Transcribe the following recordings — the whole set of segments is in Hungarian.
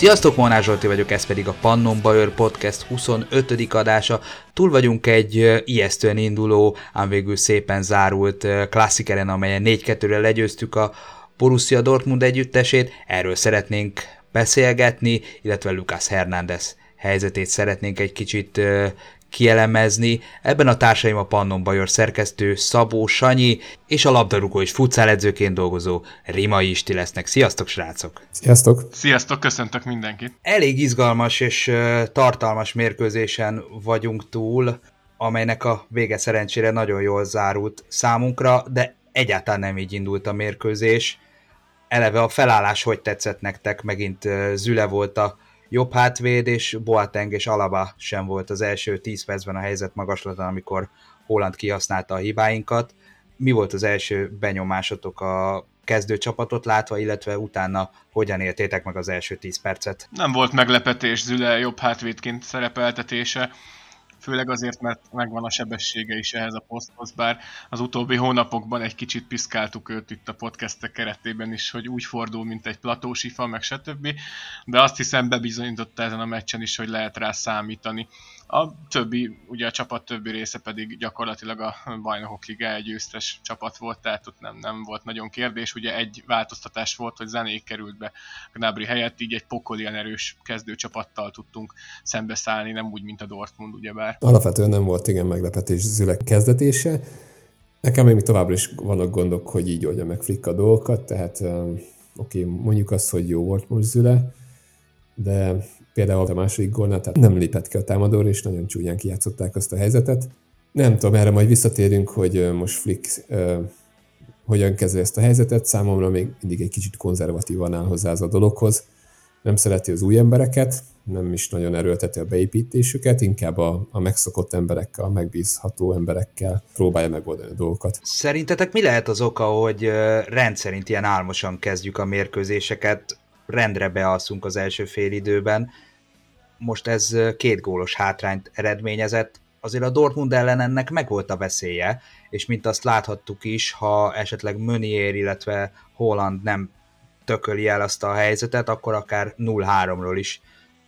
Sziasztok, Molnár Zsolti vagyok, ez pedig a Pannon Bajor Podcast 25. adása. Túl vagyunk egy ijesztően induló, ám végül szépen zárult klasszikeren, amelyen 4-2-re legyőztük a Borussia Dortmund együttesét. Erről szeretnénk beszélgetni, illetve Lucas Hernández helyzetét szeretnénk egy kicsit kielemezni. Ebben a társaim a Pannon Bajor szerkesztő Szabó Sanyi és a labdarúgó és futszáledzőként dolgozó Rimai Isti lesznek. Sziasztok, srácok! Sziasztok! Sziasztok, köszöntök mindenkit! Elég izgalmas és tartalmas mérkőzésen vagyunk túl, amelynek a vége szerencsére nagyon jól zárult számunkra, de egyáltalán nem így indult a mérkőzés. Eleve a felállás hogy tetszett nektek, megint Züle volt a jobb hátvéd, és Boateng és Alaba sem volt az első 10 percben a helyzet magaslatán, amikor Holland kihasználta a hibáinkat. Mi volt az első benyomásotok a kezdő csapatot látva, illetve utána hogyan éltétek meg az első 10 percet? Nem volt meglepetés Züle jobb hátvédként szerepeltetése főleg azért, mert megvan a sebessége is ehhez a poszthoz, bár az utóbbi hónapokban egy kicsit piszkáltuk őt itt a podcastek keretében is, hogy úgy fordul, mint egy platósifa, meg stb. De azt hiszem bebizonyította ezen a meccsen is, hogy lehet rá számítani. A többi, ugye a csapat többi része pedig gyakorlatilag a bajnokok egy győztes csapat volt, tehát ott nem, nem volt nagyon kérdés. Ugye egy változtatás volt, hogy zenék került be Gnabry helyett, így egy pokolian erős kezdőcsapattal tudtunk szembeszállni, nem úgy, mint a Dortmund, ugyebár. Alapvetően nem volt igen meglepetés Zülek kezdetése. Nekem még továbbra is vannak gondok, hogy így oldja meg Flick a dolgokat, tehát oké, okay, mondjuk azt, hogy jó volt most Züle, de például a második gólnál, tehát nem lépett ki a támadóra, és nagyon csúnyán kijátszották azt a helyzetet. Nem tudom, erre majd visszatérünk, hogy most Flick hogyan kezeli ezt a helyzetet. Számomra még mindig egy kicsit konzervatívan áll hozzá az a dologhoz. Nem szereti az új embereket, nem is nagyon erőlteti a beépítésüket, inkább a, a megszokott emberekkel, a megbízható emberekkel próbálja megoldani a dolgokat. Szerintetek mi lehet az oka, hogy rendszerint ilyen álmosan kezdjük a mérkőzéseket, rendre bealszunk az első fél időben. Most ez két gólos hátrányt eredményezett, azért a Dortmund ellen ennek megvolt a veszélye, és mint azt láthattuk is, ha esetleg Mönier, illetve Holland nem tököli el azt a helyzetet, akkor akár 0-3-ról is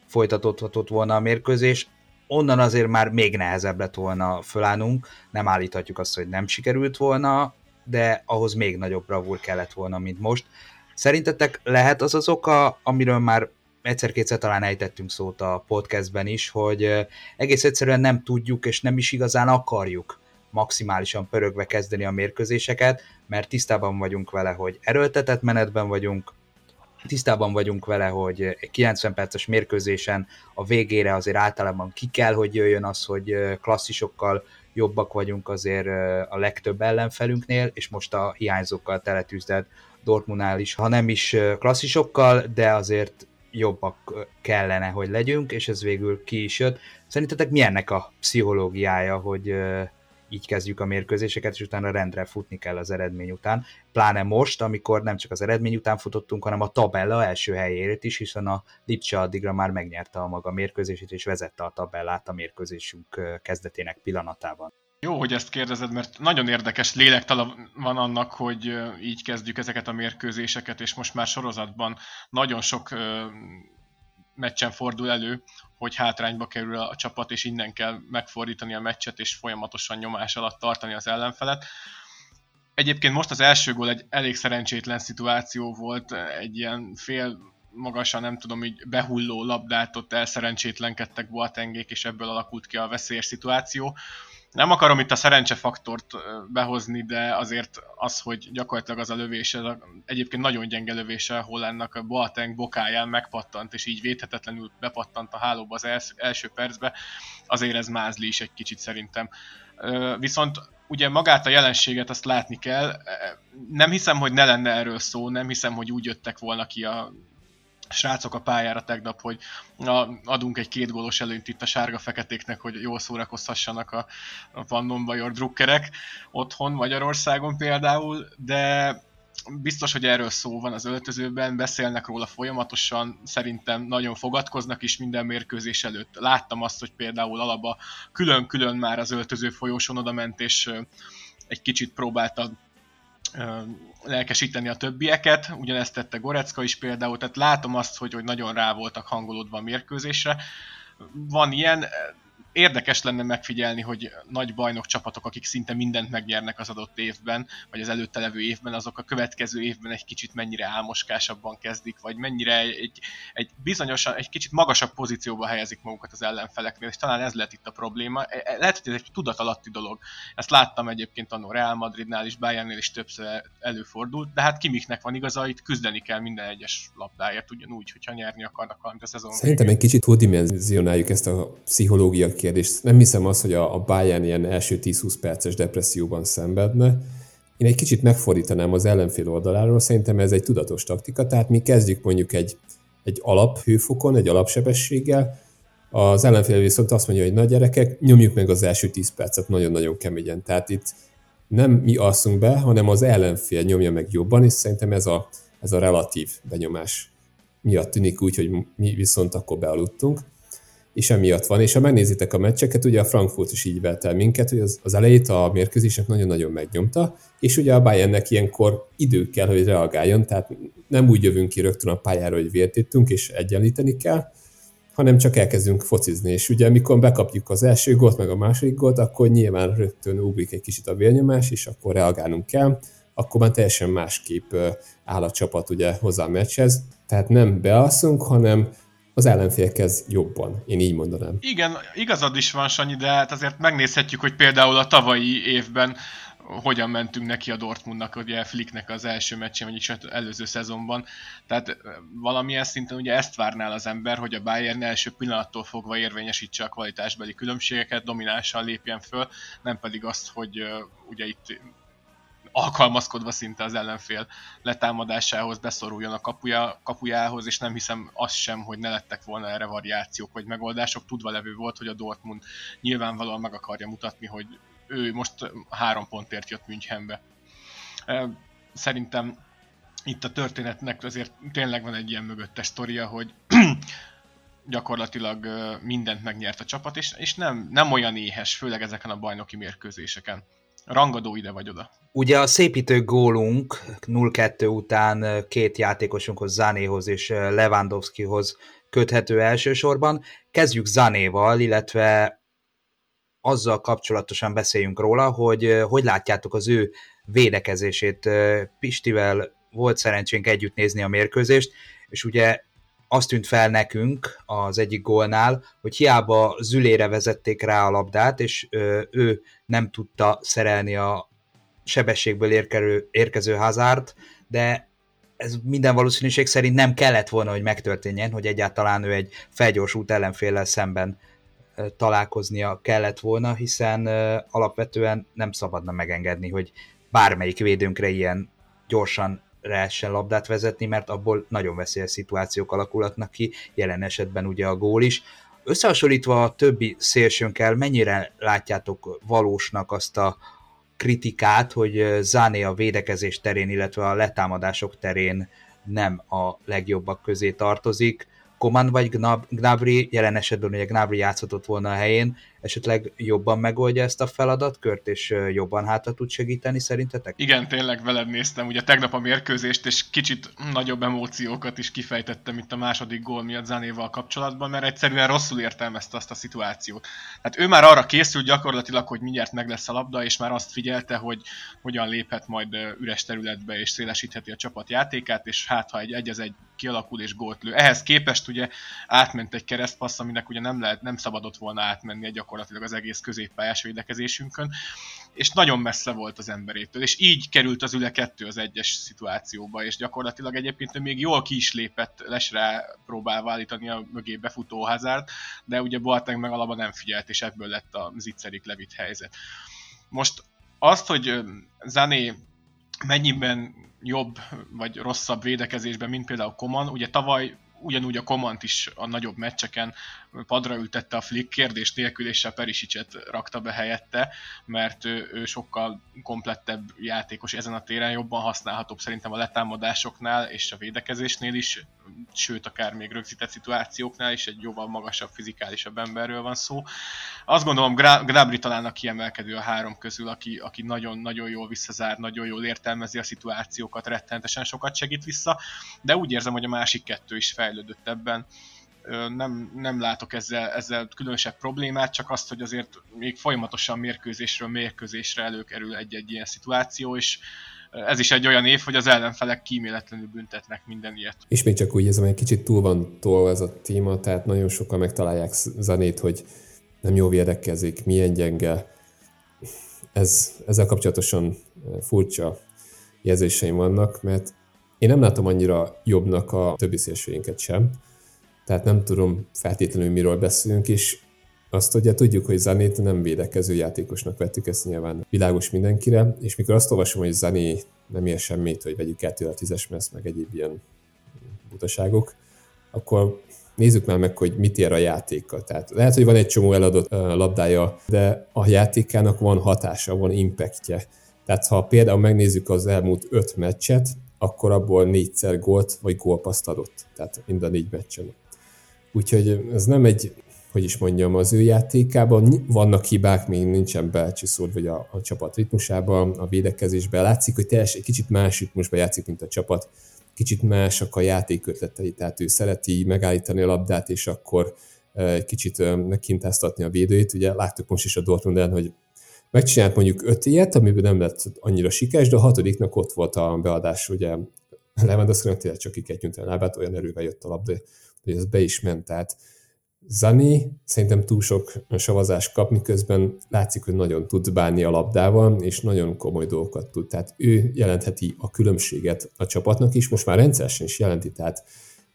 folytatódhatott volna a mérkőzés. Onnan azért már még nehezebb lett volna fölállnunk, nem állíthatjuk azt, hogy nem sikerült volna, de ahhoz még nagyobb bravúr kellett volna, mint most. Szerintetek lehet az az oka, amiről már egyszer-kétszer talán ejtettünk szót a podcastben is, hogy egész egyszerűen nem tudjuk és nem is igazán akarjuk maximálisan pörögve kezdeni a mérkőzéseket, mert tisztában vagyunk vele, hogy erőltetett menetben vagyunk, tisztában vagyunk vele, hogy 90 perces mérkőzésen a végére azért általában ki kell, hogy jöjjön az, hogy klasszisokkal jobbak vagyunk azért a legtöbb ellenfelünknél, és most a hiányzókkal teletűzdett Dortmundnál is, ha nem is klasszisokkal, de azért jobbak kellene, hogy legyünk, és ez végül ki is jött. Szerintetek mi ennek a pszichológiája, hogy így kezdjük a mérkőzéseket, és utána rendre futni kell az eredmény után. Pláne most, amikor nem csak az eredmény után futottunk, hanem a tabella első helyért is, hiszen a Lipcse addigra már megnyerte a maga mérkőzését, és vezette a tabellát a mérkőzésünk kezdetének pillanatában. Jó, hogy ezt kérdezed, mert nagyon érdekes lélektala van annak, hogy így kezdjük ezeket a mérkőzéseket, és most már sorozatban nagyon sok meccsen fordul elő, hogy hátrányba kerül a csapat, és innen kell megfordítani a meccset, és folyamatosan nyomás alatt tartani az ellenfelet. Egyébként most az első gól egy elég szerencsétlen szituáció volt, egy ilyen fél magasan, nem tudom, így behulló labdát ott elszerencsétlenkedtek Boatengék, és ebből alakult ki a veszélyes szituáció nem akarom itt a szerencsefaktort behozni, de azért az, hogy gyakorlatilag az a lövés, egyébként nagyon gyenge lövése Hollandnak a Boateng bokáján megpattant, és így védhetetlenül bepattant a hálóba az els, első percbe, azért ez mázli is egy kicsit szerintem. Viszont ugye magát a jelenséget azt látni kell, nem hiszem, hogy ne lenne erről szó, nem hiszem, hogy úgy jöttek volna ki a srácok a pályára tegnap, hogy na, adunk egy két gólos előnyt itt a sárga-feketéknek, hogy jól szórakozhassanak a, a Pannon Bajor drukkerek otthon Magyarországon például, de biztos, hogy erről szó van az öltözőben, beszélnek róla folyamatosan, szerintem nagyon fogadkoznak is minden mérkőzés előtt. Láttam azt, hogy például Alaba külön-külön már az öltöző folyóson oda ment, és egy kicsit próbálta lelkesíteni a többieket, ugyanezt tette Gorecka is például, tehát látom azt, hogy, hogy nagyon rá voltak hangolódva a mérkőzésre. Van ilyen, érdekes lenne megfigyelni, hogy nagy bajnok csapatok, akik szinte mindent megnyernek az adott évben, vagy az előtte levő évben, azok a következő évben egy kicsit mennyire álmoskásabban kezdik, vagy mennyire egy, egy bizonyosan, egy kicsit magasabb pozícióba helyezik magukat az ellenfeleknél, és talán ez lett itt a probléma. E, e, lehet, hogy ez egy tudatalatti dolog. Ezt láttam egyébként a Real Madridnál is, Bayernnél is többször előfordult, de hát kimiknek van igaza, itt küzdeni kell minden egyes labdáért, ugyanúgy, hogyha nyerni akarnak valamit a szezon. Szerintem egy kicsit túldimenzionáljuk ezt a pszichológia kérdés. Nem hiszem azt, hogy a, a Bayern ilyen első 10-20 perces depresszióban szenvedne. Én egy kicsit megfordítanám az ellenfél oldaláról, szerintem ez egy tudatos taktika, tehát mi kezdjük mondjuk egy, egy alaphőfokon, egy alapsebességgel, az ellenfél viszont azt mondja, hogy nagy gyerekek, nyomjuk meg az első 10 percet nagyon-nagyon keményen. Tehát itt nem mi alszunk be, hanem az ellenfél nyomja meg jobban, és szerintem ez a, ez a relatív benyomás miatt tűnik úgy, hogy mi viszont akkor bealudtunk és emiatt van. És ha megnézitek a meccseket, ugye a Frankfurt is így vett el minket, hogy az, az elejét a mérkőzésnek nagyon-nagyon megnyomta, és ugye a Bayernnek ilyenkor idő kell, hogy reagáljon, tehát nem úgy jövünk ki rögtön a pályára, hogy vért és egyenlíteni kell, hanem csak elkezdünk focizni. És ugye amikor bekapjuk az első gólt, meg a második gólt, akkor nyilván rögtön ugrik egy kicsit a vérnyomás, és akkor reagálnunk kell, akkor már teljesen másképp áll a csapat ugye hozzá a meccshez. Tehát nem bealszunk, hanem az ellenfélhez jobban, én így mondanám. Igen, igazad is van, Sanyi, de hát azért megnézhetjük, hogy például a tavalyi évben hogyan mentünk neki a Dortmundnak, ugye Flicknek az első meccsén, vagyis előző szezonban. Tehát valamilyen szinten ugye ezt várnál az ember, hogy a Bayern első pillanattól fogva érvényesítse a kvalitásbeli különbségeket, dominánsan lépjen föl, nem pedig azt, hogy ugye itt alkalmazkodva szinte az ellenfél letámadásához beszoruljon a kapuja, kapujához, és nem hiszem azt sem, hogy ne lettek volna erre variációk vagy megoldások. Tudva levő volt, hogy a Dortmund nyilvánvalóan meg akarja mutatni, hogy ő most három pontért jött Münchenbe. Szerintem itt a történetnek azért tényleg van egy ilyen mögöttes sztoria, hogy gyakorlatilag mindent megnyert a csapat, és, és nem, nem olyan éhes, főleg ezeken a bajnoki mérkőzéseken rangadó ide vagy oda. Ugye a szépítő gólunk 0-2 után két játékosunkhoz, Zanéhoz és Lewandowskihoz köthető elsősorban. Kezdjük Zanéval, illetve azzal kapcsolatosan beszéljünk róla, hogy hogy látjátok az ő védekezését. Pistivel volt szerencsénk együtt nézni a mérkőzést, és ugye azt tűnt fel nekünk az egyik gólnál, hogy hiába zülére vezették rá a labdát, és ő nem tudta szerelni a sebességből érkező, érkező hazárt, de ez minden valószínűség szerint nem kellett volna, hogy megtörténjen, hogy egyáltalán ő egy felgyorsult ellenféllel szemben találkoznia kellett volna, hiszen alapvetően nem szabadna megengedni, hogy bármelyik védőnkre ilyen gyorsan lehessen labdát vezetni, mert abból nagyon veszélyes szituációk alakulhatnak ki, jelen esetben ugye a gól is. Összehasonlítva a többi szélsőnkkel, mennyire látjátok valósnak azt a kritikát, hogy Záné a védekezés terén, illetve a letámadások terén nem a legjobbak közé tartozik. Koman vagy Gnabry, jelen esetben ugye Gnabry játszhatott volna a helyén, esetleg jobban megoldja ezt a feladatkört, és jobban hátra tud segíteni szerintetek? Igen, tényleg veled néztem ugye tegnap a mérkőzést, és kicsit nagyobb emóciókat is kifejtettem itt a második gól miatt Zanéval kapcsolatban, mert egyszerűen rosszul értelmezte azt a szituációt. Hát ő már arra készült gyakorlatilag, hogy mindjárt meg lesz a labda, és már azt figyelte, hogy hogyan léphet majd üres területbe, és szélesítheti a csapat játékát, és hát ha egy egy egy kialakul és gólt lő. Ehhez képest ugye átment egy keresztpassz, aminek ugye nem, lehet, nem szabadott volna átmenni egy gyakorlatilag az egész középpályás védekezésünkön, és nagyon messze volt az emberétől, és így került az üle kettő az egyes szituációba, és gyakorlatilag egyébként ő még jól ki is lépett lesre próbálva állítani a mögé befutó Hazard, de ugye Boateng meg alapban nem figyelt, és ebből lett a zicserik levit helyzet. Most azt, hogy Zané mennyiben jobb vagy rosszabb védekezésben, mint például Koman, ugye tavaly ugyanúgy a Komant is a nagyobb meccseken padra ültette a Flick kérdés nélkül, és a Perisicet rakta be helyette, mert ő, ő sokkal komplettebb játékos ezen a téren, jobban használhatóbb szerintem a letámadásoknál és a védekezésnél is, sőt akár még rögzített szituációknál is egy jóval magasabb, fizikálisabb emberről van szó. Azt gondolom Gnabry talán a kiemelkedő a három közül, aki, aki nagyon-nagyon jól visszazár, nagyon jól értelmezi a szituációkat, rettenetesen sokat segít vissza, de úgy érzem, hogy a másik kettő is fejlődött ebben nem, nem látok ezzel, ezzel különösebb problémát, csak azt, hogy azért még folyamatosan mérkőzésről mérkőzésre előkerül egy-egy ilyen szituáció, és ez is egy olyan év, hogy az ellenfelek kíméletlenül büntetnek minden ilyet. Még csak úgy érzem, hogy kicsit túl van tolva ez a téma, tehát nagyon sokan megtalálják zenét, hogy nem jó védekezik, milyen gyenge. Ez, ezzel kapcsolatosan furcsa jelzéseim vannak, mert én nem látom annyira jobbnak a többi szélsőinket sem, tehát nem tudom feltétlenül miről beszélünk, és azt ugye tudjuk, hogy Zanét nem védekező játékosnak vettük, ezt nyilván világos mindenkire, és mikor azt olvasom, hogy Zané nem ér semmit, hogy vegyük 2 a 10-es messz, meg egyéb ilyen butaságok, akkor nézzük már meg, hogy mit ér a játéka. Tehát lehet, hogy van egy csomó eladott labdája, de a játékának van hatása, van impactje. Tehát ha például megnézzük az elmúlt öt meccset, akkor abból négyszer gólt vagy gólpaszt adott. Tehát mind a négy meccsen. Úgyhogy ez nem egy, hogy is mondjam, az ő játékában vannak hibák, még nincsen belcsiszód, vagy a, a csapat ritmusában, a védekezésben. Látszik, hogy teljesen egy kicsit más ritmusban játszik, mint a csapat. Kicsit másak a játékötletei, tehát ő szereti megállítani a labdát, és akkor egy kicsit megkintáztatni a védőit. Ugye láttuk most is a Dortmund hogy megcsinált mondjuk öt ilyet, amiben nem lett annyira sikeres, de a hatodiknak ott volt a beadás, ugye Lewandowski tényleg csak ki kell a lábát, olyan erővel jött a labda, hogy ez be is ment. Tehát Zani szerintem túl sok savazást kap, miközben látszik, hogy nagyon tud bánni a labdával, és nagyon komoly dolgokat tud. Tehát ő jelentheti a különbséget a csapatnak is, most már rendszeresen is jelenti. Tehát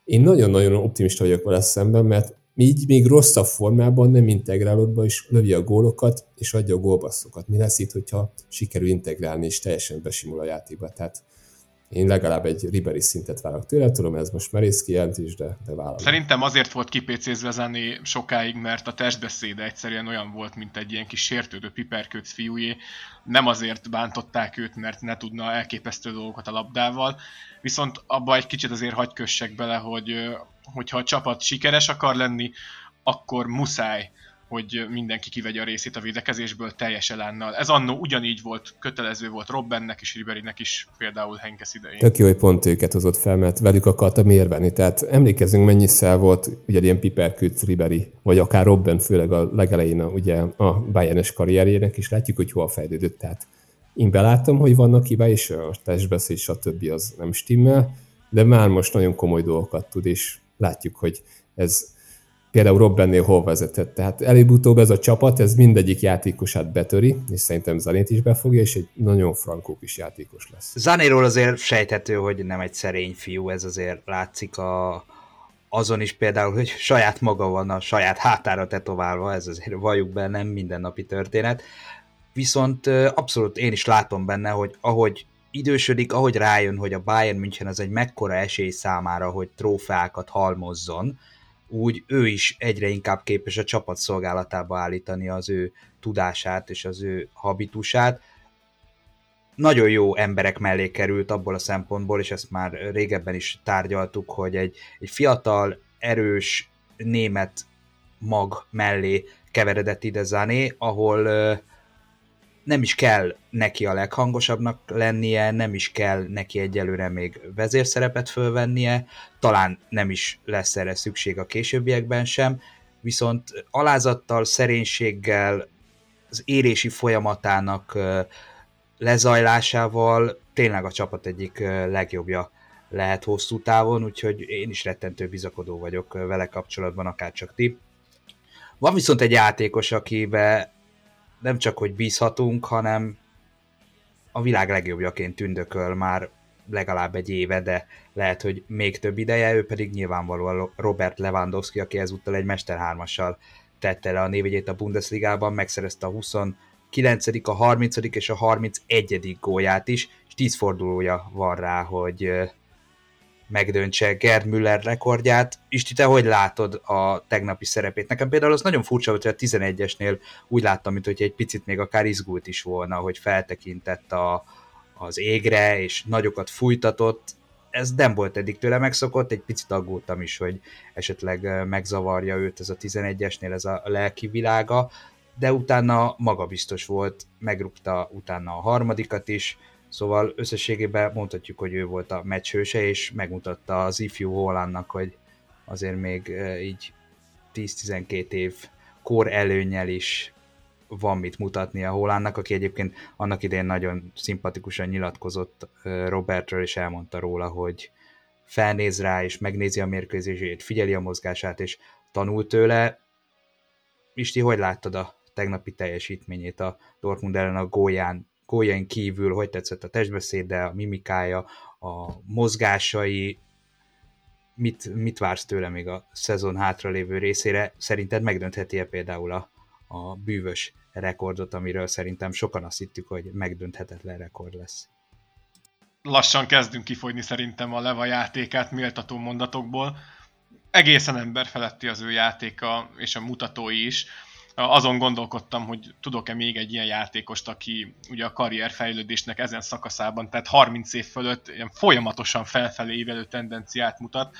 én nagyon-nagyon optimista vagyok vele szemben, mert így még rosszabb formában nem integrálod be, és lövi a gólokat, és adja a gólbasszokat. Mi lesz itt, hogyha sikerül integrálni, és teljesen besimul a játékba. Tehát én legalább egy Ribery szintet várok tőle, tudom, ez most merész kijelentés, de, de vállalom. Szerintem azért volt kipécézve zené sokáig, mert a testbeszéde egyszerűen olyan volt, mint egy ilyen kis sértődő piperkőc fiújé. Nem azért bántották őt, mert ne tudna elképesztő dolgokat a labdával, viszont abba egy kicsit azért hagy kössek bele, hogy hogyha a csapat sikeres akar lenni, akkor muszáj hogy mindenki kivegye a részét a védekezésből teljes elánnal. Ez annó ugyanígy volt, kötelező volt Robbennek és Riberynek is, például Henkes idején. Tök jó, hogy pont őket hozott fel, mert velük akartam érvelni. Tehát emlékezzünk, mennyi szel volt ugye ilyen piperkőt Ribery, vagy akár Robben, főleg a legelején a, ugye a Bayernes karrierjének, és látjuk, hogy hol fejlődött. Tehát én belátom, hogy vannak hibái, és a testbeszéd, stb. az nem stimmel, de már most nagyon komoly dolgokat tud, és látjuk, hogy ez például Robbennél hol vezetett. Tehát előbb-utóbb ez a csapat, ez mindegyik játékosát betöri, és szerintem Zanét is befogja, és egy nagyon frankó kis játékos lesz. Zanéról azért sejthető, hogy nem egy szerény fiú, ez azért látszik a, azon is például, hogy saját maga van a saját hátára tetoválva, ez azért valljuk be, nem mindennapi történet. Viszont abszolút én is látom benne, hogy ahogy idősödik, ahogy rájön, hogy a Bayern München az egy mekkora esély számára, hogy trófeákat halmozzon, úgy ő is egyre inkább képes a csapat szolgálatába állítani az ő tudását és az ő habitusát. Nagyon jó emberek mellé került abból a szempontból, és ezt már régebben is tárgyaltuk, hogy egy, egy fiatal, erős német mag mellé keveredett ide Zané, ahol uh, nem is kell neki a leghangosabbnak lennie, nem is kell neki egyelőre még vezérszerepet fölvennie, talán nem is lesz erre szükség a későbbiekben sem, viszont alázattal, szerénységgel, az érési folyamatának lezajlásával tényleg a csapat egyik legjobbja lehet hosszú távon, úgyhogy én is rettentő bizakodó vagyok vele kapcsolatban, akár csak ti. Van viszont egy játékos, akibe nem csak, hogy bízhatunk, hanem a világ legjobbjaként tündököl már legalább egy éve, de lehet, hogy még több ideje, ő pedig nyilvánvalóan Robert Lewandowski, aki ezúttal egy Mester 3-assal tette le a névjegyét a Bundesligában, megszerezte a 29., a 30. és a 31. gólját is, és 10 fordulója van rá, hogy megdöntse Gerd Müller rekordját. Isti, te hogy látod a tegnapi szerepét? Nekem például az nagyon furcsa volt, hogy a 11-esnél úgy láttam, mint hogy egy picit még akár izgult is volna, hogy feltekintett a, az égre, és nagyokat fújtatott. Ez nem volt eddig tőle megszokott, egy picit aggódtam is, hogy esetleg megzavarja őt ez a 11-esnél ez a lelki világa, de utána magabiztos volt, megrúgta utána a harmadikat is, Szóval összességében mondhatjuk, hogy ő volt a meccsőse, és megmutatta az ifjú Hollandnak, hogy azért még így 10-12 év kor előnyel is van mit mutatni a Hollandnak, aki egyébként annak idején nagyon szimpatikusan nyilatkozott Robertről, és elmondta róla, hogy felnéz rá, és megnézi a mérkőzését, figyeli a mozgását, és tanul tőle. Isti, hogy láttad a tegnapi teljesítményét a Dortmund ellen a gólján góljain kívül, hogy tetszett a testbeszéde, a mimikája, a mozgásai, mit, mit vársz tőle még a szezon hátralévő részére? Szerinted megdöntheti-e például a, a bűvös rekordot, amiről szerintem sokan azt hittük, hogy megdönthetetlen rekord lesz? Lassan kezdünk kifogyni szerintem a Leva játékát méltató mondatokból. Egészen ember feletti az ő játéka és a mutatói is azon gondolkodtam, hogy tudok-e még egy ilyen játékost, aki ugye a karrierfejlődésnek ezen szakaszában, tehát 30 év fölött ilyen folyamatosan felfelé évelő tendenciát mutat,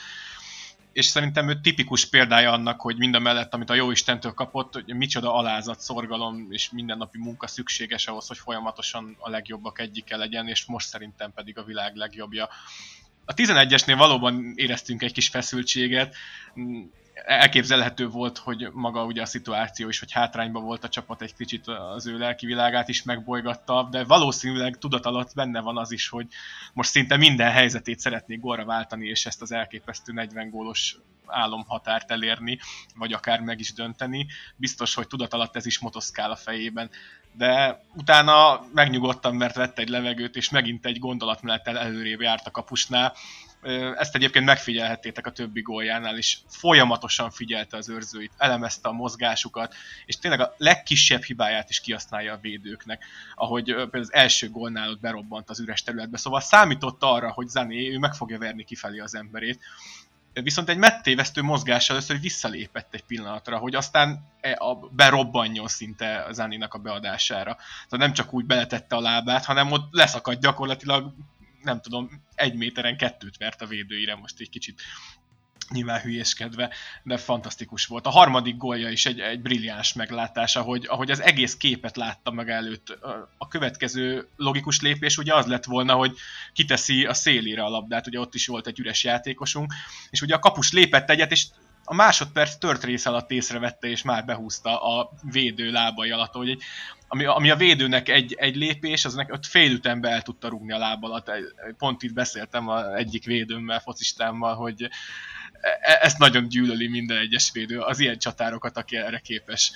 és szerintem ő tipikus példája annak, hogy mind a mellett, amit a jó Istentől kapott, hogy micsoda alázat, szorgalom és mindennapi munka szükséges ahhoz, hogy folyamatosan a legjobbak egyike legyen, és most szerintem pedig a világ legjobbja. A 11-esnél valóban éreztünk egy kis feszültséget, elképzelhető volt, hogy maga ugye a szituáció is, hogy hátrányban volt a csapat, egy kicsit az ő lelki világát is megbolygatta, de valószínűleg tudat alatt benne van az is, hogy most szinte minden helyzetét szeretnék gólra váltani, és ezt az elképesztő 40 gólos álomhatárt elérni, vagy akár meg is dönteni. Biztos, hogy tudat alatt ez is motoszkál a fejében. De utána megnyugodtam, mert vett egy levegőt, és megint egy gondolatmenettel előrébb járt a kapusnál, ezt egyébként megfigyelhettétek a többi góljánál is. Folyamatosan figyelte az őrzőit, elemezte a mozgásukat, és tényleg a legkisebb hibáját is kihasználja a védőknek, ahogy például az első gólnál ott berobbant az üres területbe. Szóval számított arra, hogy Zané ő meg fogja verni kifelé az emberét, viszont egy mettévesztő mozgással először visszalépett egy pillanatra, hogy aztán e, berobbanjon szinte az Zaninak a beadására. Tehát nem csak úgy beletette a lábát, hanem ott leszakadt gyakorlatilag nem tudom, egy méteren kettőt vert a védőire, most egy kicsit nyilván hülyéskedve, de fantasztikus volt. A harmadik gólja is egy, egy brilliáns meglátás, ahogy, ahogy az egész képet látta meg előtt. A következő logikus lépés ugye az lett volna, hogy kiteszi a szélére a labdát, ugye ott is volt egy üres játékosunk, és ugye a kapus lépett egyet, és a másodperc tört rész alatt észrevette, és már behúzta a védő lábai alatt, hogy egy, ami, ami a védőnek egy, egy lépés, az nek, ott fél ütembe el tudta rugni a láb alatt. Pont itt beszéltem a egyik védőmmel, focistámmal, hogy ezt nagyon gyűlöli minden egyes védő, az ilyen csatárokat, aki erre képes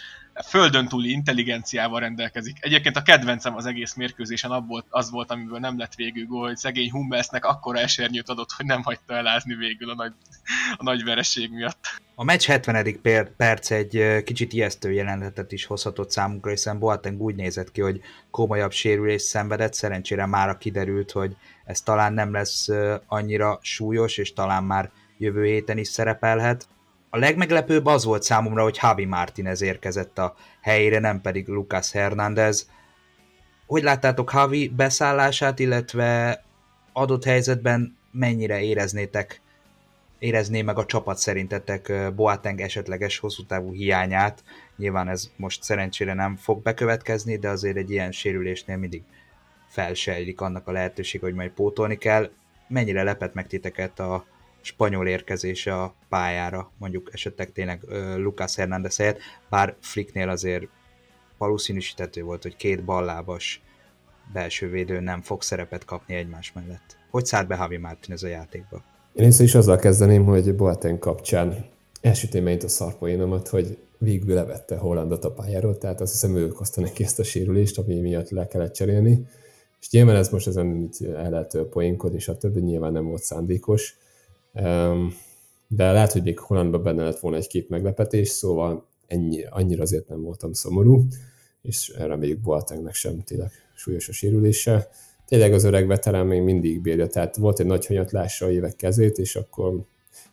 földön túli intelligenciával rendelkezik. Egyébként a kedvencem az egész mérkőzésen abból, az volt, amiből nem lett végül gól, hogy szegény Hummelsnek akkora esernyőt adott, hogy nem hagyta elázni végül a nagy, a nagy vereség miatt. A meccs 70. perc egy kicsit ijesztő jelenetet is hozhatott számunkra, hiszen Boateng úgy nézett ki, hogy komolyabb sérülés szenvedett, szerencsére már kiderült, hogy ez talán nem lesz annyira súlyos, és talán már jövő héten is szerepelhet. A legmeglepőbb az volt számomra, hogy Javi Martinez érkezett a helyére, nem pedig Lucas Hernández. Hogy láttátok Javi beszállását, illetve adott helyzetben mennyire éreznétek, érezné meg a csapat szerintetek Boateng esetleges hosszú távú hiányát? Nyilván ez most szerencsére nem fog bekövetkezni, de azért egy ilyen sérülésnél mindig felsejlik annak a lehetőség, hogy majd pótolni kell. Mennyire lepett meg titeket a spanyol érkezése a pályára, mondjuk esetleg tényleg Lucas Hernández helyett, bár Flicknél azért valószínűsítető volt, hogy két ballábas belső védő nem fog szerepet kapni egymás mellett. Hogy szállt be Javi ez a játékba? Én észre is azzal kezdeném, hogy Boateng kapcsán elsütém megint a szarpoénomat, hogy végül levette Hollandot a pályáról, tehát azt hiszem ő okozta neki ezt a sérülést, ami miatt le kellett cserélni. És nyilván ez most ezen el lehet poénkod, és a többi nyilván nem volt szándékos de lehet, hogy még Hollandban benne lett volna egy-két meglepetés, szóval ennyi, annyira azért nem voltam szomorú, és reméljük Boatengnek sem tényleg súlyos a sérülése. tényleg az öreg veterán még mindig bírja, tehát volt egy nagy hanyatlása évek kezét, és akkor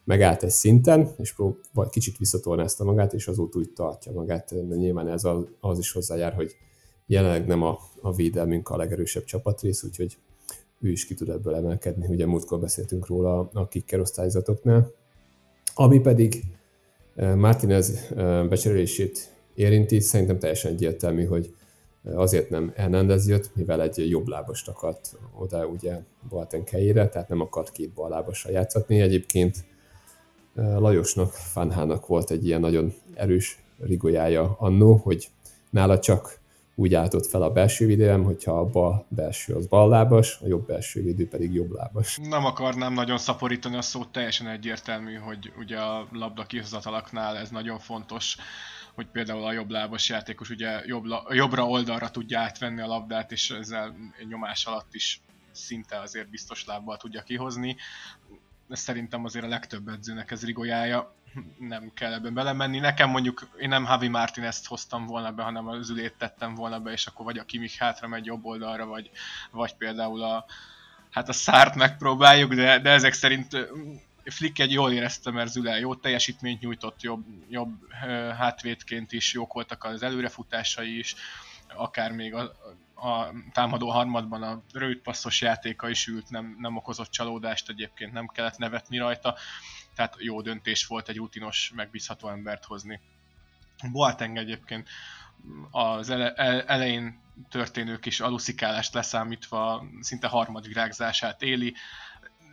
megállt egy szinten, és prób- kicsit visszatornázta magát, és azóta úgy tartja magát. De nyilván ez az, az is hozzájár, hogy jelenleg nem a, a védelmünk a legerősebb csapatrész, úgyhogy ő is ki tud ebből emelkedni. Ugye múltkor beszéltünk róla a kicker osztályzatoknál. Ami pedig eh, Martinez eh, becserélését érinti, szerintem teljesen egyértelmű, hogy azért nem Hernandez jött, mivel egy jobb lábast akart oda ugye Boateng helyére, tehát nem akart két ballábassal játszatni. Egyébként Lajosnak, Fanhának volt egy ilyen nagyon erős rigolyája annó, hogy nála csak úgy álltott fel a belső védelem, hogyha a bal belső az ballábas, a jobb belső védő pedig jobb lábas. Nem akarnám nagyon szaporítani a szót, teljesen egyértelmű, hogy ugye a labda kihozatalaknál ez nagyon fontos hogy például a jobb lábas játékos ugye jobb, jobbra oldalra tudja átvenni a labdát, és ezzel nyomás alatt is szinte azért biztos lábbal tudja kihozni. Ez szerintem azért a legtöbb edzőnek ez rigolyája, nem kell ebben belemenni. Nekem mondjuk, én nem Javi Martinez-t hoztam volna be, hanem az ülét tettem volna be, és akkor vagy a Kimik hátra megy jobb oldalra, vagy, vagy például a, hát a szárt megpróbáljuk, de, de ezek szerint Flick egy jól érezte, mert Züle jó teljesítményt nyújtott, jobb, jobb hátvédként is, jók voltak az előrefutásai is, akár még a, a támadó harmadban a rövid passzos játéka is ült, nem, nem okozott csalódást, egyébként nem kellett nevetni rajta, tehát jó döntés volt egy rutinos, megbízható embert hozni. Boateng egyébként az ele, elején történő kis aluszikálást leszámítva szinte harmadik rágzását éli,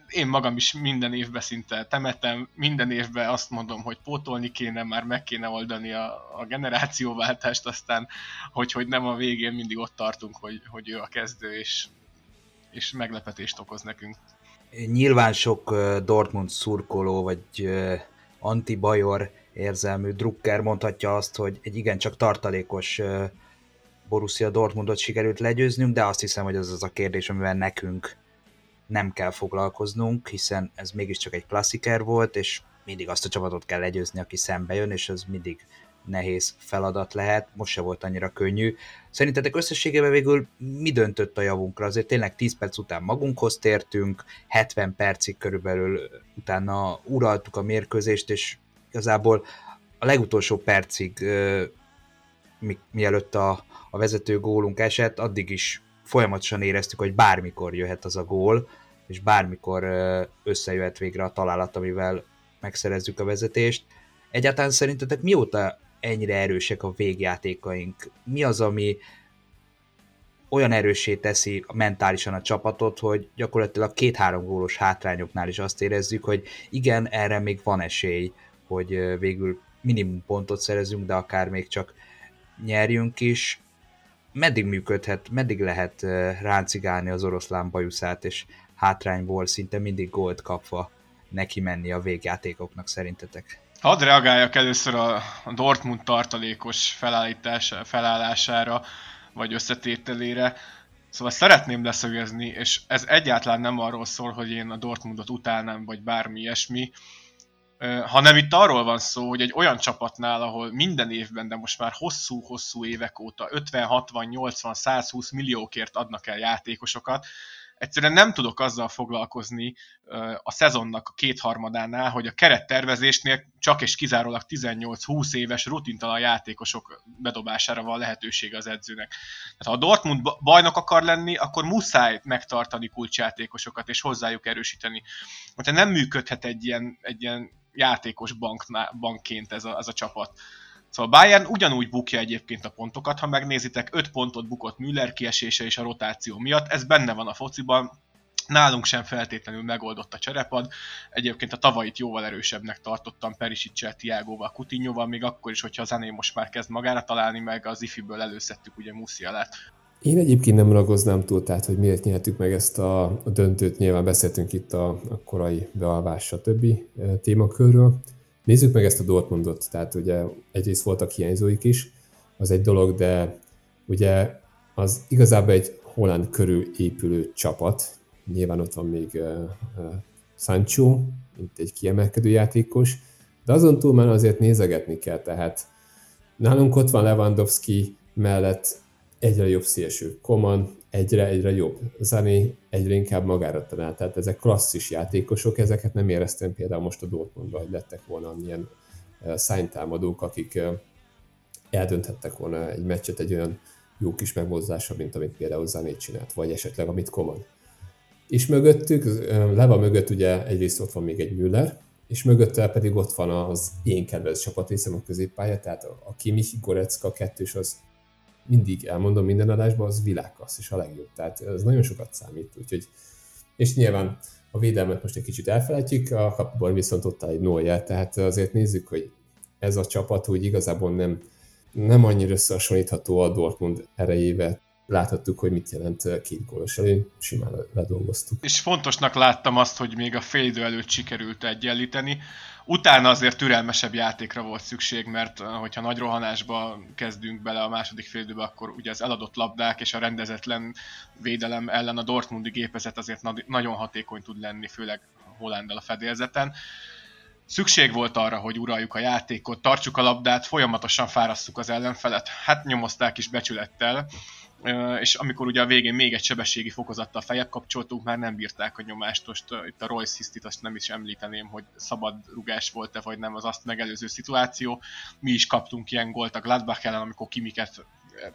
én magam is minden évben szinte temetem, minden évben azt mondom, hogy pótolni kéne, már meg kéne oldani a, a generációváltást, aztán hogy, hogy nem a végén mindig ott tartunk, hogy, hogy ő a kezdő, és, és meglepetést okoz nekünk. Nyilván sok Dortmund szurkoló, vagy anti-bajor érzelmű Drucker mondhatja azt, hogy egy igencsak tartalékos Borussia Dortmundot sikerült legyőznünk, de azt hiszem, hogy ez az a kérdés, amivel nekünk nem kell foglalkoznunk, hiszen ez mégiscsak egy klassziker volt, és mindig azt a csapatot kell legyőzni, aki szembe jön, és ez mindig nehéz feladat lehet, most se volt annyira könnyű. Szerintetek összességében végül mi döntött a javunkra? Azért tényleg 10 perc után magunkhoz tértünk, 70 percig körülbelül utána uraltuk a mérkőzést, és igazából a legutolsó percig, mi, mielőtt a, a vezető gólunk esett, addig is folyamatosan éreztük, hogy bármikor jöhet az a gól, és bármikor összejöhet végre a találat, amivel megszerezzük a vezetést. Egyáltalán szerintetek mióta ennyire erősek a végjátékaink? Mi az, ami olyan erősé teszi mentálisan a csapatot, hogy gyakorlatilag két-három gólos hátrányoknál is azt érezzük, hogy igen, erre még van esély, hogy végül minimum pontot szerezünk, de akár még csak nyerjünk is meddig működhet, meddig lehet ráncigálni az oroszlán bajuszát, és hátrányból szinte mindig gólt kapva neki menni a végjátékoknak szerintetek? Hadd reagáljak először a Dortmund tartalékos felállítása, felállására, vagy összetételére. Szóval szeretném leszögezni, és ez egyáltalán nem arról szól, hogy én a Dortmundot utálnám, vagy bármi ilyesmi, hanem itt arról van szó, hogy egy olyan csapatnál, ahol minden évben, de most már hosszú-hosszú évek óta 50, 60, 80, 120 milliókért adnak el játékosokat, egyszerűen nem tudok azzal foglalkozni a szezonnak a kétharmadánál, hogy a kerettervezésnél csak és kizárólag 18-20 éves rutintalan játékosok bedobására van lehetősége az edzőnek. Tehát ha a Dortmund bajnok akar lenni, akkor muszáj megtartani kulcsjátékosokat és hozzájuk erősíteni. Hogyha nem működhet egy ilyen, egy ilyen játékos bankná, bankként ez a, ez a csapat. Szóval Bayern ugyanúgy bukja egyébként a pontokat, ha megnézitek, 5 pontot bukott Müller kiesése és a rotáció miatt, ez benne van a fociban, nálunk sem feltétlenül megoldott a cserepad. Egyébként a tavait jóval erősebbnek tartottam Perisicsel, Tiágóval, Kutinyoval, még akkor is, hogyha a zené most már kezd magára találni, meg az ifiből előszedtük ugye Musialát. Én egyébként nem ragoznám túl, tehát hogy miért nyertük meg ezt a, a döntőt, nyilván beszéltünk itt a, a korai bealvás, e, témakörről. Nézzük meg ezt a Dortmundot, tehát ugye egyrészt voltak hiányzóik is, az egy dolog, de ugye az igazából egy Holland körül épülő csapat, nyilván ott van még uh, uh, Sancho, mint egy kiemelkedő játékos, de azon túl már azért nézegetni kell, tehát nálunk ott van Lewandowski mellett egyre jobb szélső Koman, egyre, egyre jobb. Zani egyre inkább magára talál, tehát ezek klasszis játékosok, ezeket nem éreztem például most a Dortmundban, hogy lettek volna ilyen szánytámadók, akik eldönthettek volna egy meccset egy olyan jó kis megmozzása, mint amit például Zanét csinált, vagy esetleg amit Koman. És mögöttük, Leva mögött ugye egyrészt ott van még egy Müller, és mögötte pedig ott van az én kedvenc csapatrészem a középpálya, tehát a Kimmich, Gorecka kettős az mindig elmondom minden adásban, az világkassz és a legjobb. Tehát ez nagyon sokat számít, úgyhogy és nyilván a védelmet most egy kicsit elfelejtjük, a kapuban viszont ott áll egy Neuer, tehát azért nézzük, hogy ez a csapat úgy igazából nem, nem annyira összehasonlítható a Dortmund erejével. Láthattuk, hogy mit jelent két gólos elő, simán ledolgoztuk. És fontosnak láttam azt, hogy még a fél idő előtt sikerült egyenlíteni. Utána azért türelmesebb játékra volt szükség, mert eh, hogyha nagy rohanásba kezdünk bele a második félidőbe, akkor ugye az eladott labdák és a rendezetlen védelem ellen a Dortmundi gépezet azért nagyon hatékony tud lenni, főleg Hollandal a fedélzeten. Szükség volt arra, hogy uraljuk a játékot, tartsuk a labdát, folyamatosan fárasztuk az ellenfelet. Hát nyomozták is becsülettel, és amikor ugye a végén még egy sebességi fokozattal fejebb kapcsoltunk, már nem bírták a nyomást. Most itt a Royce Hisztit azt nem is említeném, hogy szabad rugás volt-e vagy nem az azt megelőző szituáció. Mi is kaptunk ilyen gólt a Gladbach ellen, amikor Kimiket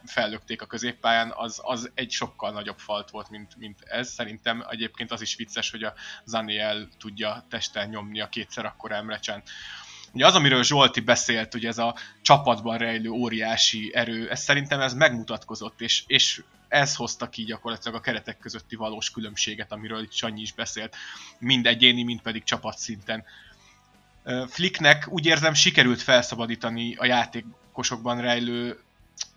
fellökték a középpályán, az, az egy sokkal nagyobb falt volt, mint, mint ez. Szerintem egyébként az is vicces, hogy a Zaniel tudja testen nyomni a kétszer akkor Emrecsent. Ugye az, amiről Zsolti beszélt, hogy ez a csapatban rejlő óriási erő, ez szerintem ez megmutatkozott, és, és ez hozta ki gyakorlatilag a keretek közötti valós különbséget, amiről itt Sanyi is beszélt, mind egyéni, mind pedig csapatszinten. Flicknek úgy érzem sikerült felszabadítani a játékosokban rejlő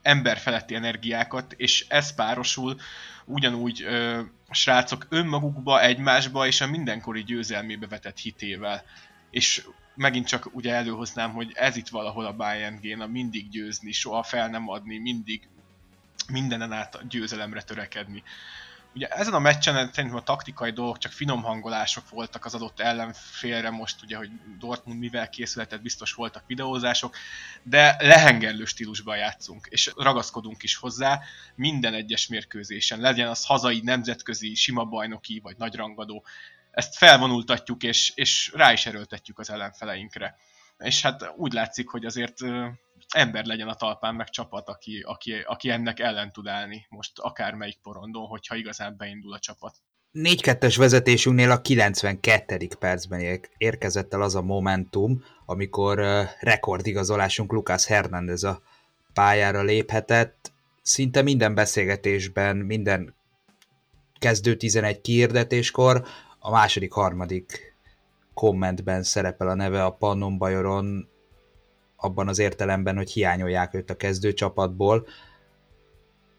emberfeletti energiákat, és ez párosul ugyanúgy ö, a srácok önmagukba, egymásba és a mindenkori győzelmébe vetett hitével. És megint csak ugye előhoznám, hogy ez itt valahol a Bayern géna, mindig győzni, soha fel nem adni, mindig mindenen át győzelemre törekedni. Ugye ezen a meccsen szerintem a taktikai dolgok csak finom hangolások voltak az adott ellenfélre, most ugye, hogy Dortmund mivel készületett, biztos voltak videózások, de lehengerlő stílusban játszunk, és ragaszkodunk is hozzá minden egyes mérkőzésen, legyen az hazai, nemzetközi, sima bajnoki vagy nagyrangadó ezt felvonultatjuk, és, és rá is erőltetjük az ellenfeleinkre. És hát úgy látszik, hogy azért ember legyen a talpán, meg csapat, aki, aki, aki ennek ellen tud állni most akármelyik porondon, hogyha igazán beindul a csapat. 4-2-es vezetésünknél a 92. percben érkezett el az a momentum, amikor rekordigazolásunk Lucas Hernández a pályára léphetett. Szinte minden beszélgetésben, minden kezdő 11 kiirdetéskor a második, harmadik kommentben szerepel a neve a Pannon Bajoron, abban az értelemben, hogy hiányolják őt a kezdőcsapatból.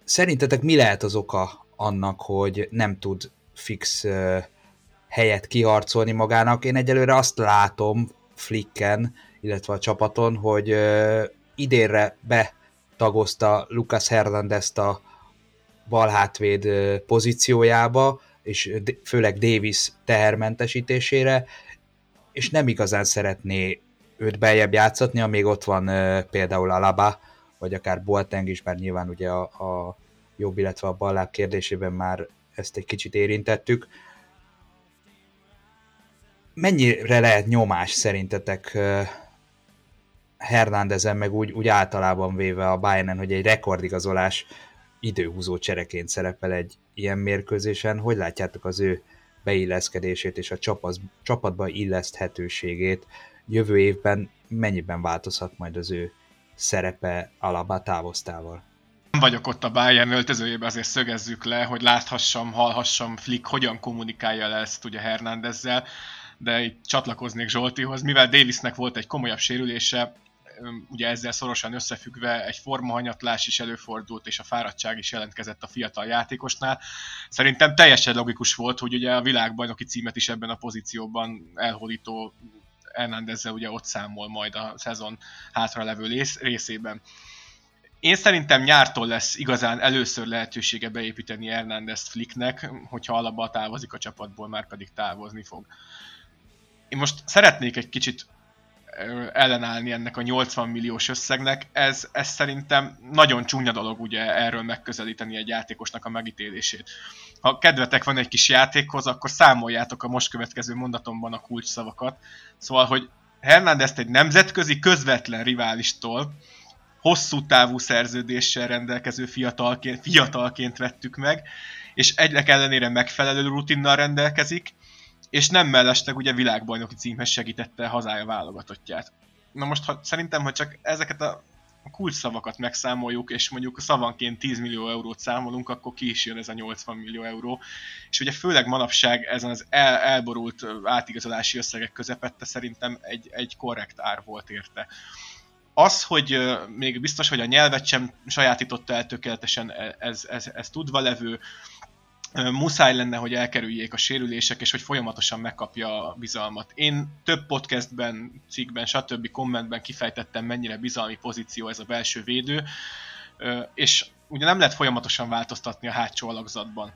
Szerintetek mi lehet az oka annak, hogy nem tud fix helyet kiharcolni magának? Én egyelőre azt látom Flicken, illetve a csapaton, hogy idénre betagozta Lucas Hernandez a balhátvéd pozíciójába, és főleg Davis tehermentesítésére, és nem igazán szeretné őt beljebb játszatni, amíg ott van például Alaba, vagy akár Boateng is, mert nyilván ugye a, a jobb, illetve a balláb kérdésében már ezt egy kicsit érintettük. Mennyire lehet nyomás szerintetek Hernándezen, meg úgy, úgy általában véve a Bayernen, hogy egy rekordigazolás időhúzó csereként szerepel egy ilyen mérkőzésen. Hogy látjátok az ő beilleszkedését és a csapat, csapatba illeszthetőségét jövő évben mennyiben változhat majd az ő szerepe Alaba távoztával? Nem vagyok ott a Bayern öltözőjében, azért szögezzük le, hogy láthassam, hallhassam Flick hogyan kommunikálja le ezt ugye Hernándezzel, de itt csatlakoznék Zsoltihoz, mivel Davisnek volt egy komolyabb sérülése, ugye ezzel szorosan összefüggve egy formahanyatlás is előfordult, és a fáradtság is jelentkezett a fiatal játékosnál. Szerintem teljesen logikus volt, hogy ugye a világbajnoki címet is ebben a pozícióban elhódító Hernándezzel ugye ott számol majd a szezon hátralevő részében. Én szerintem nyártól lesz igazán először lehetősége beépíteni Hernández Flicknek, hogyha alapba távozik a csapatból, már pedig távozni fog. Én most szeretnék egy kicsit ellenállni ennek a 80 milliós összegnek, ez, ez szerintem nagyon csúnya dolog ugye erről megközelíteni egy játékosnak a megítélését. Ha kedvetek van egy kis játékhoz, akkor számoljátok a most következő mondatomban a kulcs szavakat. Szóval, hogy Hernández egy nemzetközi közvetlen riválistól hosszú távú szerződéssel rendelkező fiatalként, fiatalként vettük meg, és egynek ellenére megfelelő rutinnal rendelkezik, és nem mellesleg ugye világbajnoki címhez segítette hazája válogatottját. Na most ha, szerintem, hogy csak ezeket a kulcs szavakat megszámoljuk, és mondjuk szavanként 10 millió eurót számolunk, akkor ki is jön ez a 80 millió euró. És ugye főleg manapság ezen az el, elborult átigazolási összegek közepette szerintem egy, egy korrekt ár volt érte. Az, hogy még biztos, hogy a nyelvet sem sajátította el tökéletesen, e, ez, ez, ez tudva levő, muszáj lenne, hogy elkerüljék a sérülések, és hogy folyamatosan megkapja a bizalmat. Én több podcastben, cikkben, stb. kommentben kifejtettem, mennyire bizalmi pozíció ez a belső védő, és ugye nem lehet folyamatosan változtatni a hátsó alakzatban.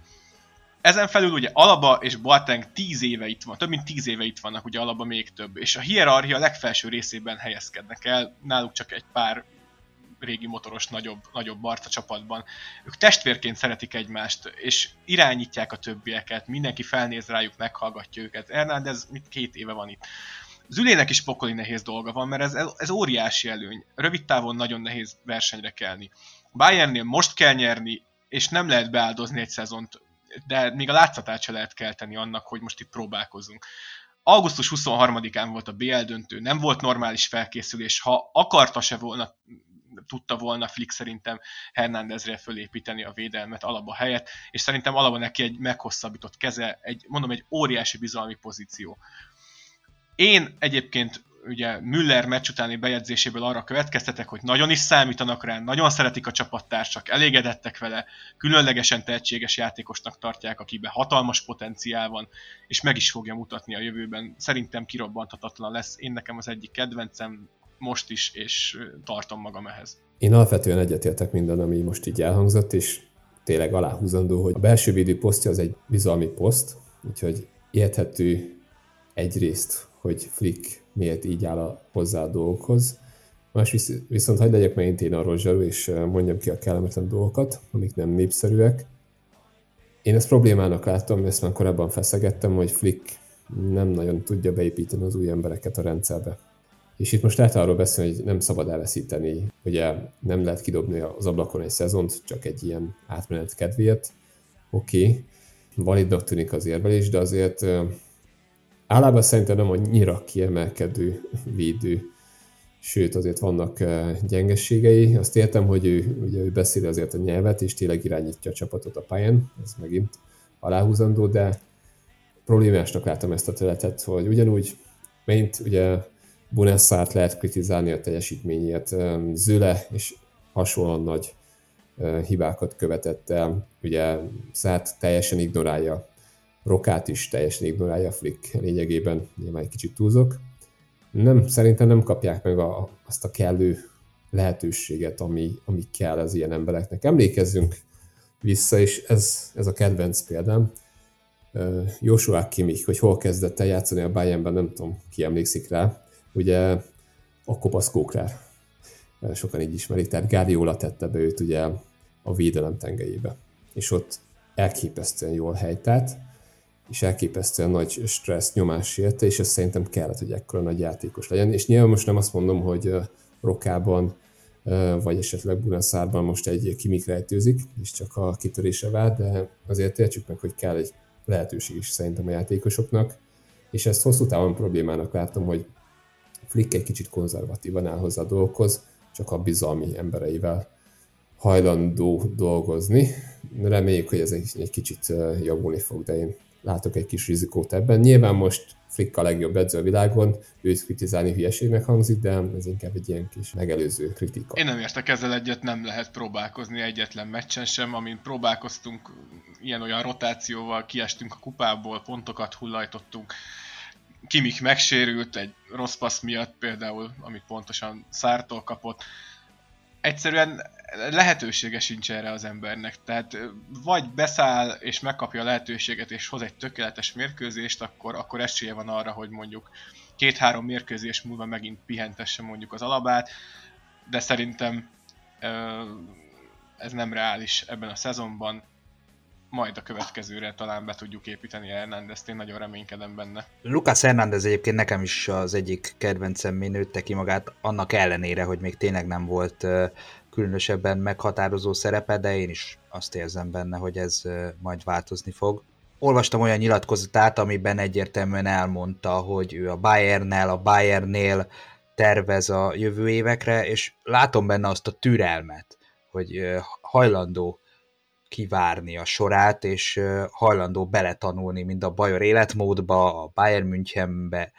Ezen felül ugye Alaba és Boateng 10 éve itt van, több mint 10 éve itt vannak, ugye Alaba még több, és a hierarchia legfelső részében helyezkednek el, náluk csak egy pár régi motoros nagyobb, nagyobb Barca csapatban. Ők testvérként szeretik egymást, és irányítják a többieket, mindenki felnéz rájuk, meghallgatja őket. Hernández mit két éve van itt. Zülének is pokoli nehéz dolga van, mert ez, ez óriási előny. Rövid távon nagyon nehéz versenyre kelni. Bayernnél most kell nyerni, és nem lehet beáldozni egy szezont, de még a látszatát se lehet kelteni annak, hogy most itt próbálkozunk. Augusztus 23-án volt a BL döntő, nem volt normális felkészülés, ha akarta se volna tudta volna Flick szerintem Hernándezre fölépíteni a védelmet alaba helyett, és szerintem alaba neki egy meghosszabbított keze, egy, mondom, egy óriási bizalmi pozíció. Én egyébként ugye Müller meccs utáni bejegyzéséből arra következtetek, hogy nagyon is számítanak rá, nagyon szeretik a csapattársak, elégedettek vele, különlegesen tehetséges játékosnak tartják, akiben hatalmas potenciál van, és meg is fogja mutatni a jövőben. Szerintem kirobbanthatatlan lesz. Én nekem az egyik kedvencem, most is, és tartom magam ehhez. Én alapvetően egyetértek minden, ami most így elhangzott, és tényleg aláhúzandó, hogy a belső védő posztja az egy bizalmi poszt, úgyhogy érthető egyrészt, hogy Flick miért így áll a, hozzá a dolgokhoz. Más viszont hagyd legyek megint én arról zsarú, és mondjam ki a kellemetlen dolgokat, amik nem népszerűek. Én ezt problémának látom, ezt már korábban feszegettem, hogy Flick nem nagyon tudja beépíteni az új embereket a rendszerbe. És itt most lehet arról beszélni, hogy nem szabad elveszíteni, ugye nem lehet kidobni az ablakon egy szezont, csak egy ilyen átmenet kedvéért. Oké, okay. validnak tűnik az érvelés, de azért általában szerintem nem annyira kiemelkedő védő, sőt azért vannak gyengességei. Azt értem, hogy ő, ugye ő beszéli azért a nyelvet, és tényleg irányítja a csapatot a pályán, ez megint aláhúzandó, de problémásnak látom ezt a területet, hogy ugyanúgy, mint ugye Bunesszát lehet kritizálni a teljesítményért. Zöle és hasonlóan nagy hibákat követett el. Ugye Szát teljesen ignorálja, Rokát is teljesen ignorálja Flick lényegében, nyilván egy kicsit túlzok. Nem, szerintem nem kapják meg a, azt a kellő lehetőséget, ami, ami kell az ilyen embereknek. Emlékezzünk vissza, és ez, ez a kedvenc példám. Joshua Kimmich, hogy hol kezdett el játszani a Bayernben, nem tudom, ki emlékszik rá ugye a kopasz kókrár. Sokan így ismerik, tehát Guardiola tette be őt ugye a védelem tengelyébe. És ott elképesztően jól helytált, és elképesztően nagy stressz, nyomás érte, és ez szerintem kellett, hogy ekkora nagy játékos legyen. És nyilván most nem azt mondom, hogy Rokában vagy esetleg Bunaszárban most egy kimik rejtőzik, és csak a kitörése vár, de azért értsük meg, hogy kell egy lehetőség is szerintem a játékosoknak, és ezt hosszú távon problémának látom, hogy Flick egy kicsit konzervatívan áll hozzá a dolgokhoz, csak a bizalmi embereivel hajlandó dolgozni. Reméljük, hogy ez egy, egy kicsit javulni fog, de én látok egy kis rizikót ebben. Nyilván most Flick a legjobb edző a világon, őt kritizálni hülyeségnek hangzik, de ez inkább egy ilyen kis megelőző kritika. Én nem értek ezzel egyet, nem lehet próbálkozni egyetlen meccsen sem, amin próbálkoztunk ilyen-olyan rotációval, kiestünk a kupából, pontokat hullajtottunk, Kimik megsérült egy rossz passz miatt például, amit pontosan Szártól kapott. egyszerűen lehetősége sincs erre az embernek. Tehát vagy beszáll és megkapja a lehetőséget és hoz egy tökéletes mérkőzést, akkor, akkor esélye van arra, hogy mondjuk két-három mérkőzés múlva megint pihentesse mondjuk az alabát, de szerintem ez nem reális ebben a szezonban majd a következőre talán be tudjuk építeni Hernández, én nagyon reménykedem benne. Lucas Hernández egyébként nekem is az egyik kedvencem nőtte ki magát, annak ellenére, hogy még tényleg nem volt különösebben meghatározó szerepe, de én is azt érzem benne, hogy ez majd változni fog. Olvastam olyan nyilatkozatát, amiben egyértelműen elmondta, hogy ő a Bayernnel, a Bayernnél tervez a jövő évekre, és látom benne azt a türelmet, hogy hajlandó kivárni a sorát, és hajlandó beletanulni mind a Bajor életmódba, a Bayern Münchenbe,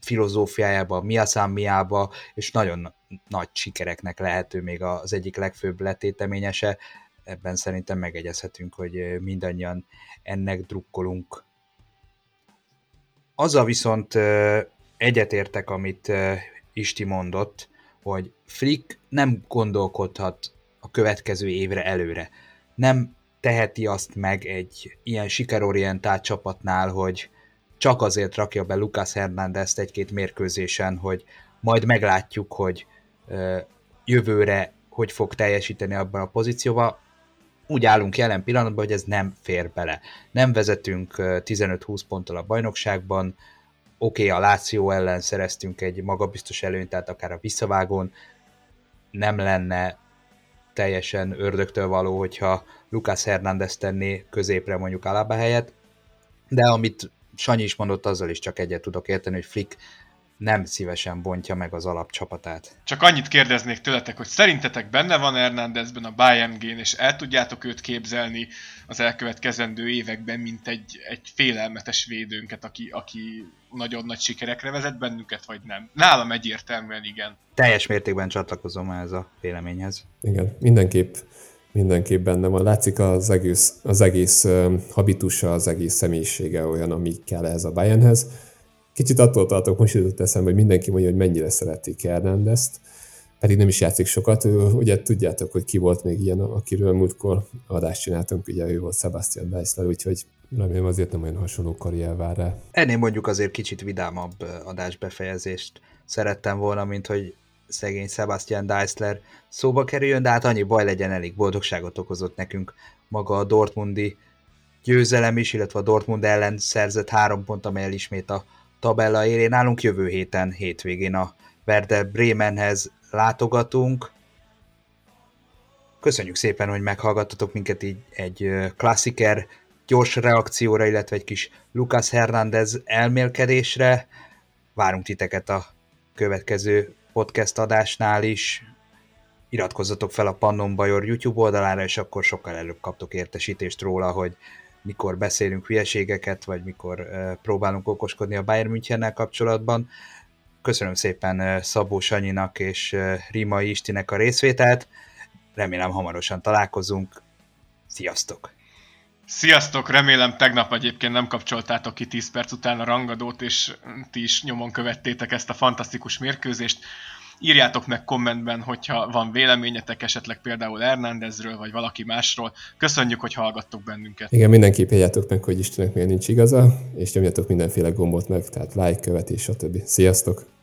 filozófiájába, miaszámiába, és nagyon nagy sikereknek lehető még az egyik legfőbb letéteményese. Ebben szerintem megegyezhetünk, hogy mindannyian ennek drukkolunk. Azzal viszont egyetértek, amit Isti mondott, hogy Flick nem gondolkodhat a következő évre előre. Nem teheti azt meg egy ilyen sikerorientált csapatnál, hogy csak azért rakja be Lucas Hernández egy-két mérkőzésen, hogy majd meglátjuk, hogy jövőre hogy fog teljesíteni abban a pozícióban. Úgy állunk jelen pillanatban, hogy ez nem fér bele. Nem vezetünk 15-20 ponttal a bajnokságban, oké, okay, a Láció ellen szereztünk egy magabiztos előnyt, tehát akár a visszavágón nem lenne teljesen ördögtől való, hogyha Lucas Hernández tenné középre mondjuk Alaba helyett, de amit Sanyi is mondott, azzal is csak egyet tudok érteni, hogy Flick nem szívesen bontja meg az alapcsapatát. Csak annyit kérdeznék tőletek, hogy szerintetek benne van Hernándezben a Bayern gén, és el tudjátok őt képzelni az elkövetkezendő években, mint egy, egy félelmetes védőnket, aki, aki nagyon nagy sikerekre vezet bennünket, vagy nem? Nálam egyértelműen igen. Teljes mértékben csatlakozom ez a véleményhez. Igen, mindenképp mindenképp benne van. Látszik az egész, az egész habitusa, az egész személyisége olyan, ami kell ehhez a Bayernhez Kicsit attól tartok, most jutott eszembe, hogy mindenki mondja, hogy mennyire szeretik Hernandez-t, pedig nem is játszik sokat. Ő, ugye tudjátok, hogy ki volt még ilyen, akiről múltkor adást csináltunk, ugye ő volt Sebastian Deisler, úgyhogy remélem azért nem olyan hasonló karrier vár rá. Ennél mondjuk azért kicsit vidámabb adásbefejezést szerettem volna, mint hogy szegény Sebastian Deisler szóba kerüljön, de hát annyi baj legyen, elég boldogságot okozott nekünk maga a Dortmundi győzelem is, illetve a Dortmund ellen szerzett három pont, amelyel ismét a tabella élén állunk. Jövő héten, hétvégén a Werder Bremenhez látogatunk. Köszönjük szépen, hogy meghallgattatok minket így egy klassziker gyors reakcióra, illetve egy kis Lucas Hernández elmélkedésre. Várunk titeket a következő podcast adásnál is. Iratkozzatok fel a Pannon Bajor YouTube oldalára, és akkor sokkal előbb kaptok értesítést róla, hogy mikor beszélünk hülyeségeket, vagy mikor próbálunk okoskodni a Bayern Münchennel kapcsolatban. Köszönöm szépen Szabó Sanyinak és Rima Istinek a részvételt. Remélem hamarosan találkozunk. Sziasztok! Sziasztok! Remélem tegnap egyébként nem kapcsoltátok ki 10 perc után a rangadót, és ti is nyomon követtétek ezt a fantasztikus mérkőzést. Írjátok meg kommentben, hogyha van véleményetek esetleg például Hernándezről, vagy valaki másról. Köszönjük, hogy hallgattok bennünket. Igen, mindenképp írjátok meg, hogy Istennek miért nincs igaza, és nyomjatok mindenféle gombot meg, tehát like, követés, stb. Sziasztok!